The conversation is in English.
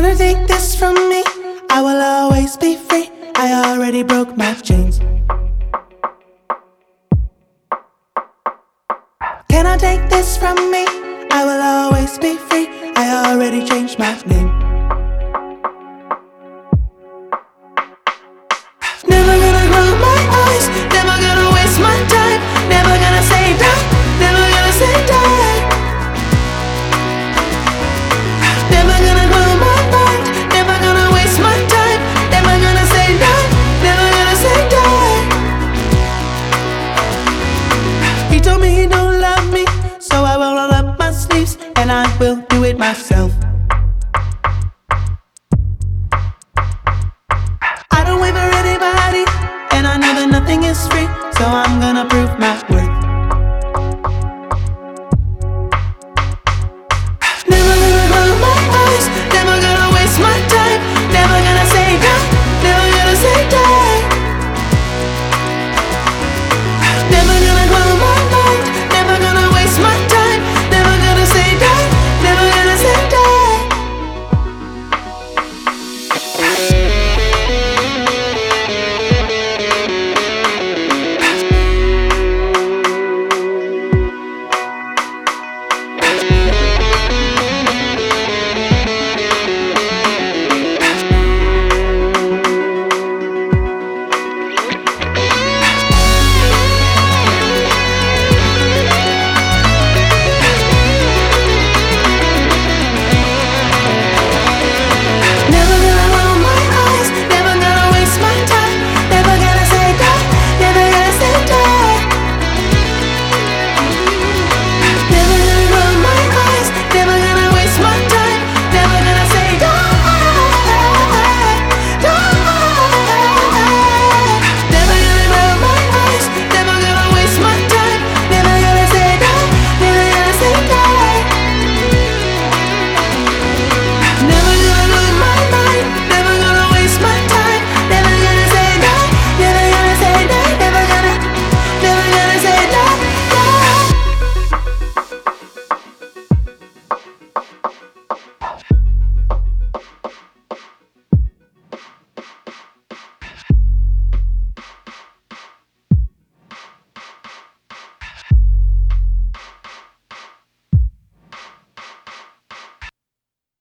gonna take this from me. I will always be free. I already broke my chains. Can I take this from me? I will always be free. I already changed my name. And I will do it myself. I don't wait for anybody, and I know that nothing is free, so I'm gonna.